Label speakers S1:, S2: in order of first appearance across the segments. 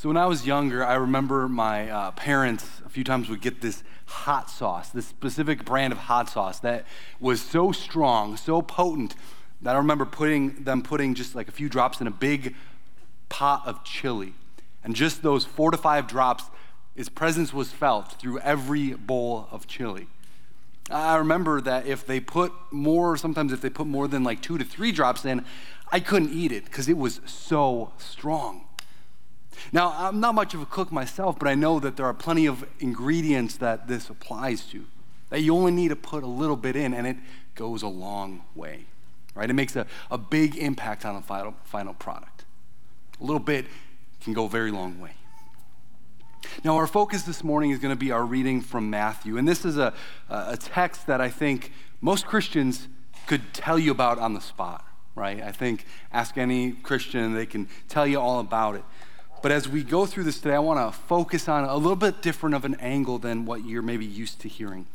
S1: So when I was younger, I remember my uh, parents a few times would get this hot sauce, this specific brand of hot sauce that was so strong, so potent that I remember putting them putting just like a few drops in a big pot of chili. And just those four to five drops, its presence was felt through every bowl of chili. I remember that if they put more, sometimes if they put more than like two to three drops in, I couldn't eat it because it was so strong. Now, I'm not much of a cook myself, but I know that there are plenty of ingredients that this applies to. That you only need to put a little bit in, and it goes a long way, right? It makes a, a big impact on the final, final product. A little bit can go a very long way. Now, our focus this morning is going to be our reading from Matthew. And this is a, a text that I think most Christians could tell you about on the spot, right? I think ask any Christian, they can tell you all about it. But as we go through this today, I want to focus on a little bit different of an angle than what you're maybe used to hearing.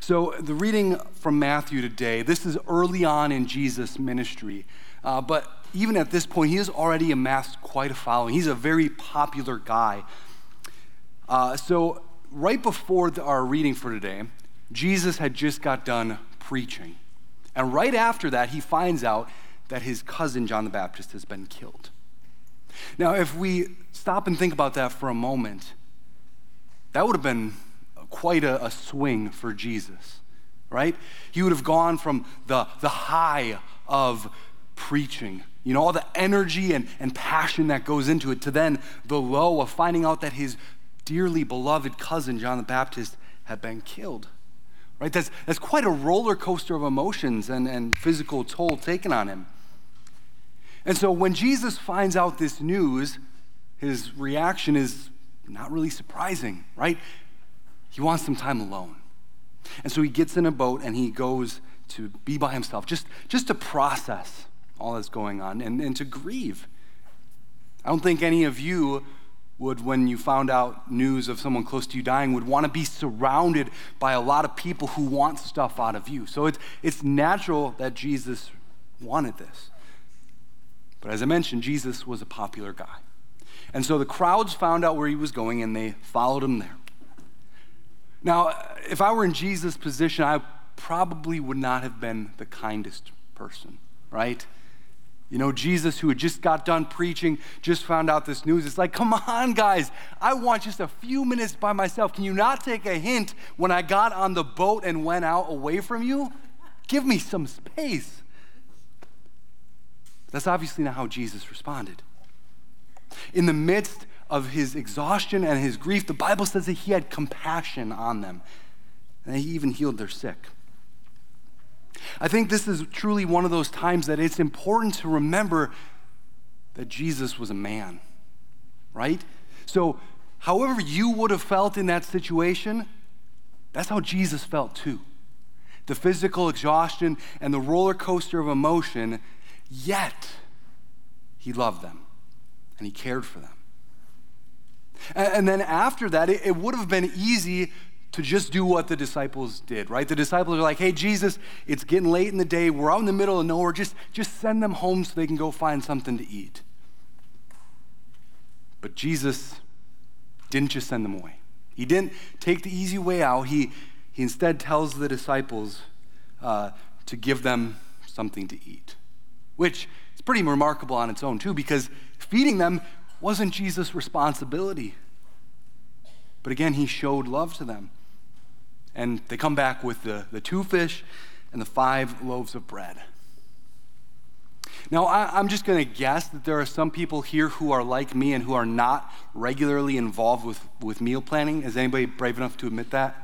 S1: So, the reading from Matthew today, this is early on in Jesus' ministry. Uh, but even at this point, he has already amassed quite a following. He's a very popular guy. Uh, so, right before the, our reading for today, Jesus had just got done preaching. And right after that, he finds out that his cousin, John the Baptist, has been killed. Now, if we stop and think about that for a moment, that would have been quite a, a swing for Jesus, right? He would have gone from the, the high of preaching, you know, all the energy and, and passion that goes into it, to then the low of finding out that his dearly beloved cousin, John the Baptist, had been killed. Right? That's, that's quite a roller coaster of emotions and, and physical toll taken on him. And so when Jesus finds out this news, his reaction is not really surprising, right? He wants some time alone. And so he gets in a boat and he goes to be by himself, just, just to process all that's going on and, and to grieve. I don't think any of you would, when you found out news of someone close to you dying, would want to be surrounded by a lot of people who want stuff out of you. So it's, it's natural that Jesus wanted this. But as I mentioned, Jesus was a popular guy. And so the crowds found out where he was going and they followed him there. Now, if I were in Jesus' position, I probably would not have been the kindest person, right? You know, Jesus, who had just got done preaching, just found out this news. It's like, come on, guys, I want just a few minutes by myself. Can you not take a hint when I got on the boat and went out away from you? Give me some space. That's obviously not how Jesus responded. In the midst of his exhaustion and his grief, the Bible says that he had compassion on them, and he even healed their sick. I think this is truly one of those times that it's important to remember that Jesus was a man, right? So, however you would have felt in that situation, that's how Jesus felt too. The physical exhaustion and the roller coaster of emotion Yet, he loved them and he cared for them. And, then after that, it, it would have been easy to just do what the disciples did, right? The disciples are like, hey, Jesus, it's getting late in the day. We're out in the middle of nowhere. Just, just send them home so they can go find something to eat. But Jesus didn't just send them away. He didn't take the easy way out. He, he instead tells the disciples uh, to give them something to eat which is pretty remarkable on its own, too, because feeding them wasn't Jesus' responsibility. But again, he showed love to them. And they come back with the, the two fish and the five loaves of bread. Now, I, am just going to guess that there are some people here who are like me and who are not regularly involved with, with meal planning. Is anybody brave enough to admit that?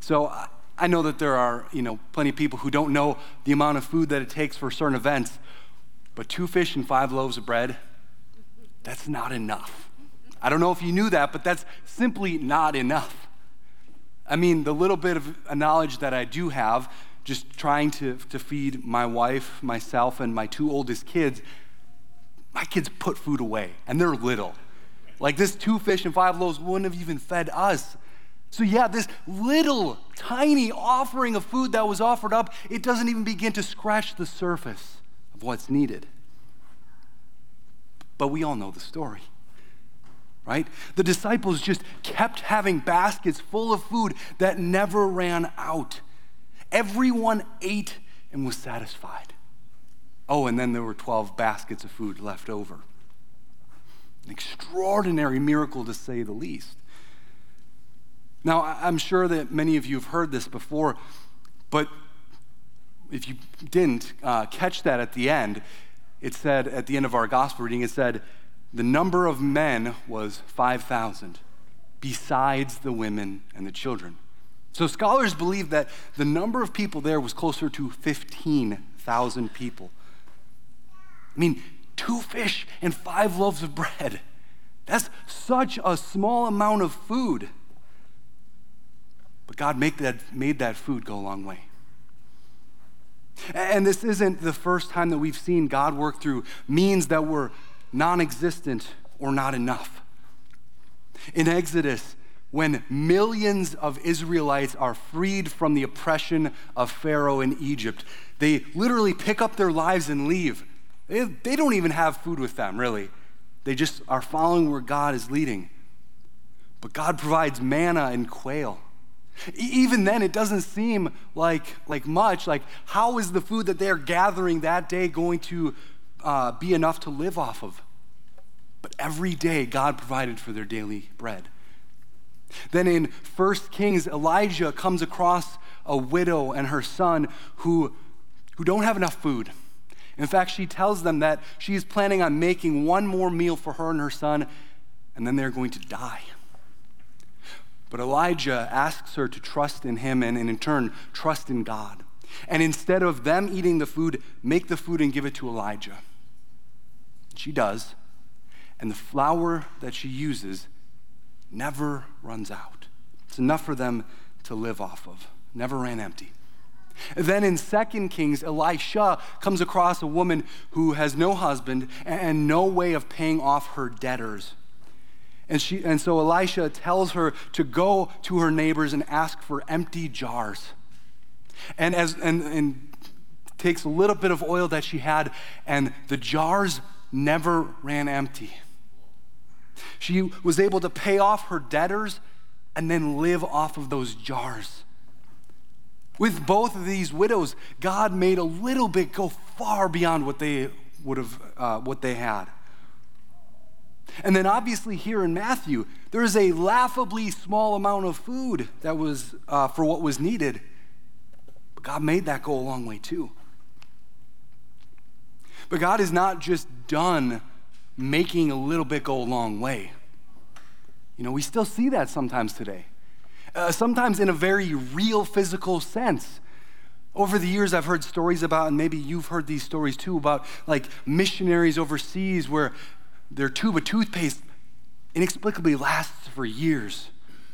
S1: So I know that there are, you know, plenty of people who don't know the amount of food that it takes for certain events, but two fish and five loaves of bread, that's not enough. I don't know if you knew that, but that's simply not enough. I mean, the little bit of knowledge that I do have, just trying to, to feed my wife, myself, and my two oldest kids, my kids put food away, and they're little. Like this two fish and five loaves wouldn't have even fed us. So, yeah, this little tiny offering of food that was offered up, it doesn't even begin to scratch the surface of what's needed. But we all know the story, right? The disciples just kept having baskets full of food that never ran out. Everyone ate and was satisfied. Oh, and then there were 12 baskets of food left over. An extraordinary miracle to say the least. Now, I'm sure that many of you have heard this before, but if you didn't uh, catch that at the end, it said at the end of our gospel reading, it said, the number of men was 5,000, besides the women and the children. So scholars believe that the number of people there was closer to 15,000 people. I mean, two fish and five loaves of bread. That's such a small amount of food. But God made that, made that food go a long way. And this isn't the first time that we've seen God work through means that were non existent or not enough. In Exodus, when millions of Israelites are freed from the oppression of Pharaoh in Egypt, they literally pick up their lives and leave. They, they don't even have food with them, really. They just are following where God is leading. But God provides manna and quail. Even then, it doesn't seem like, like much. Like, how is the food that they're gathering that day going to uh, be enough to live off of? But every day, God provided for their daily bread. Then in 1 Kings, Elijah comes across a widow and her son who, who don't have enough food. In fact, she tells them that she's planning on making one more meal for her and her son, and then they're going to die. But Elijah asks her to trust in him and, and in turn, trust in God. And instead of them eating the food, make the food and give it to Elijah. She does. And the flour that she uses never runs out. It's enough for them to live off of, never ran empty. Then in 2 Kings, Elisha comes across a woman who has no husband and no way of paying off her debtors. And, she, and so Elisha tells her to go to her neighbors and ask for empty jars. And, as, and, and takes a little bit of oil that she had, and the jars never ran empty. She was able to pay off her debtors and then live off of those jars. With both of these widows, God made a little bit go far beyond what they would have, uh, what they had. And then obviously here in Matthew, there is a laughably small amount of food that was uh, for what was needed. But God made that go a long way too. But God is not just done making a little bit go a long way. You know, we still see that sometimes today. Uh, sometimes in a very real physical sense. Over the years, I've heard stories about, and maybe you've heard these stories too, about like missionaries overseas where their tube of toothpaste inexplicably lasts for years.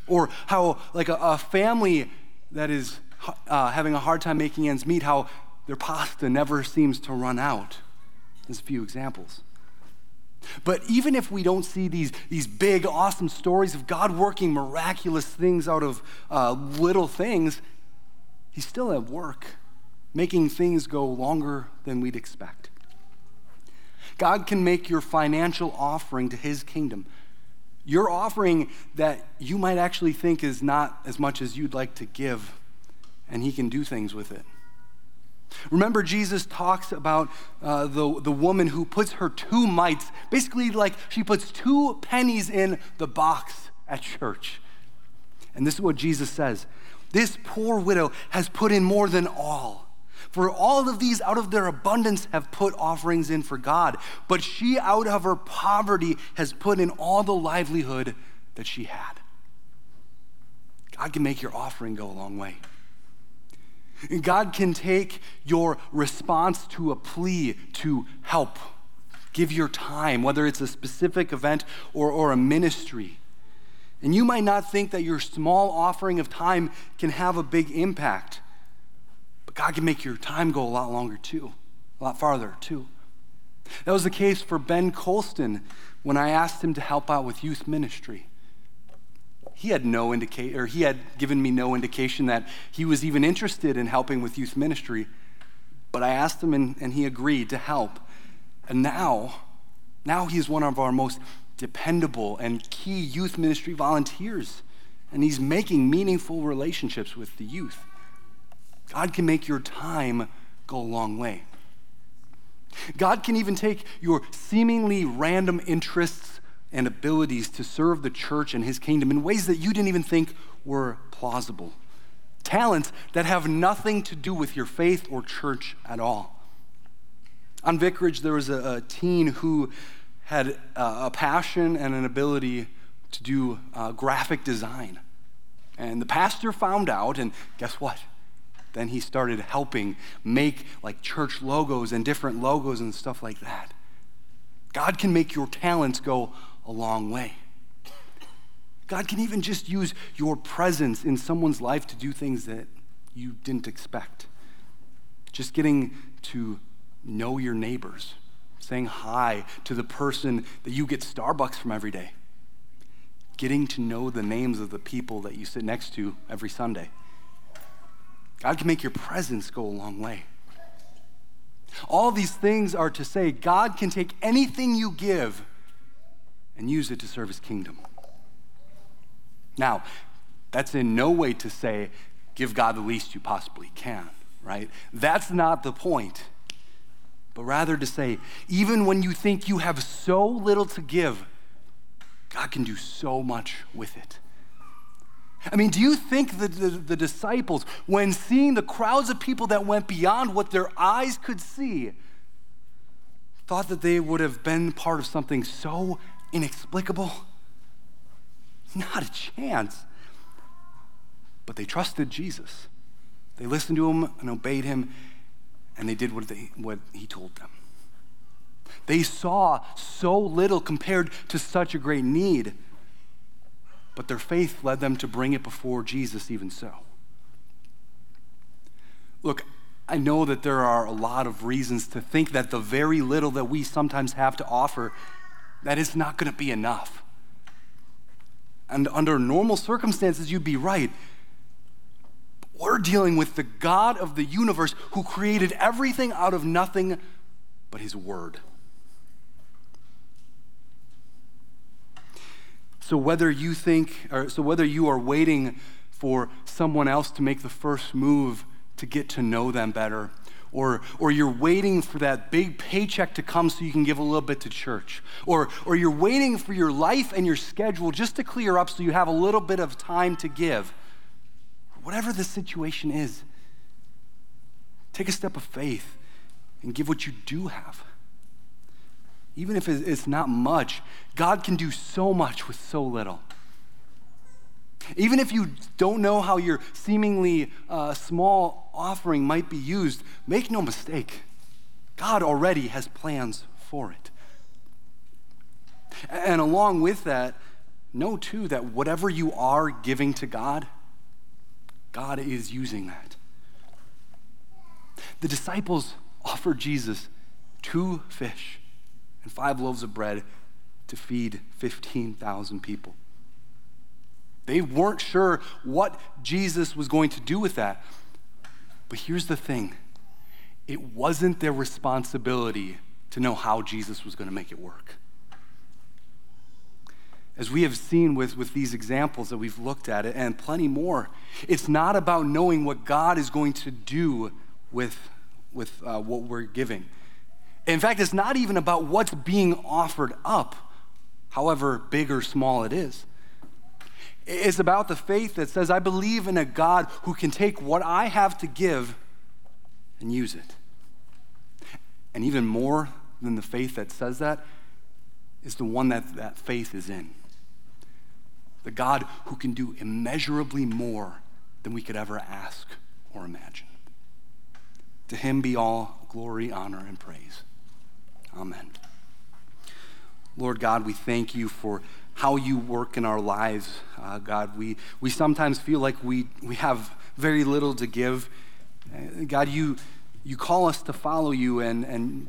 S1: Or how, like, a, a family that is uh, having a hard time making ends meet, how their pasta never seems to run out. There's a few examples. But even if we don't see these, these big, awesome stories of God working miraculous things out of uh, little things, He's still at work, making things go longer than we'd expect. God can make your financial offering to his kingdom. Your offering that you might actually think is not as much as you'd like to give, and he can do things with it. Remember, Jesus talks about uh, the, the woman who puts her two mites, basically, like she puts two pennies in the box at church. And this is what Jesus says This poor widow has put in more than all for all of these out of their abundance have put offerings in for God, but she out of her poverty has put in all the livelihood that she had. God can make your offering go a long way. God can take your response to a plea to help, give your time, whether it's a specific event or, or a ministry. And you might not think that your small offering of time can have a big impact. But God can make your time go a lot longer too, a lot farther too. That was the case for Ben Colston when I asked him to help out with youth ministry. He had no indicate, or he had given me no indication that he was even interested in helping with youth ministry. But I asked him, and, and he agreed to help. And now Now he is one of our most dependable and key youth ministry volunteers, and he's making meaningful relationships with the youth. God can make your time go a long way. God can even take your seemingly random interests and abilities to serve the church and his kingdom in ways that you didn't even think were plausible. Talents that have nothing to do with your faith or church at all. On Vicarage, there was a, a teen who had a, a, passion and an ability to do uh, graphic design. And the pastor found out, and guess what? Then he started helping make like church logos and different logos and stuff like that. God can make your talents go a long way. God can even just use your presence in someone's life to do things that you didn't expect. Just getting to know your neighbors, saying hi to the person that you get Starbucks from every day, getting to know the names of the people that you sit next to every Sunday. God can make your presence go a long way. All these things are to say God can take anything you give and use it to serve his kingdom. Now, that's in no way to say give God the least you possibly can, right? That's not the point. But rather to say, even when you think you have so little to give, God can do so much with it. I mean, do you think that the, the, disciples, when seeing the crowds of people that went beyond what their eyes could see, thought that they would have been part of something so inexplicable? Not a chance. But they trusted Jesus. They listened to him and obeyed him, and they did what, they, what he told them. They saw so little compared to such a great need but their faith led them to bring it before Jesus, even so. Look, I know that there are a lot of reasons to think that the very little that we sometimes have to offer that is not going to be enough. And under normal circumstances, you'd be right. But We're dealing with the God of the universe who created everything out of nothing but his word. So whether you think, or so whether you are waiting for someone else to make the first move to get to know them better, or, or you're waiting for that big paycheck to come so you can give a little bit to church, or, or you're waiting for your life and your schedule just to clear up so you have a little bit of time to give, whatever the situation is, take a step of faith and give what you do have even if it's not much, God can do so much with so little. Even if you don't know how your seemingly uh, small offering might be used, make no mistake, God already has plans for it. And along with that, know too that whatever you are giving to God, God is using that. The disciples offered Jesus two fish and five loaves of bread to feed 15,000 people. They weren't sure what Jesus was going to do with that. But here's the thing it wasn't their responsibility to know how Jesus was going to make it work. As we have seen with, with these examples that we've looked at and plenty more, it's not about knowing what God is going to do with, with uh, what we're giving. In fact, it's not even about what's being offered up, however big or small it is. It's about the faith that says, I believe in a God who can take what I have to give and use it. And even more than the faith that says that is the one that that faith is in. The God who can do immeasurably more than we could ever ask or imagine. To him be all glory, honor, and praise. Amen. Lord God, we thank you for how you work in our lives. Uh, God, we, we sometimes feel like we, we have very little to give. Uh, God, you, you call us to follow you and, and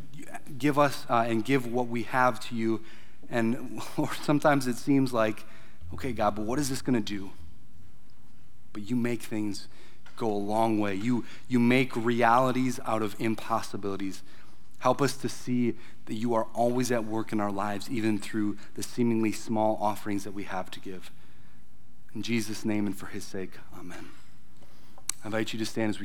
S1: give us uh, and give what we have to you. And Lord, sometimes it seems like, okay, God, but what is this going to do? But you make things go a long way. You, you make realities out of impossibilities. Help us to see that you are always at work in our lives, even through the seemingly small offerings that we have to give. In Jesus' name and for his sake, amen. I invite you to stand as we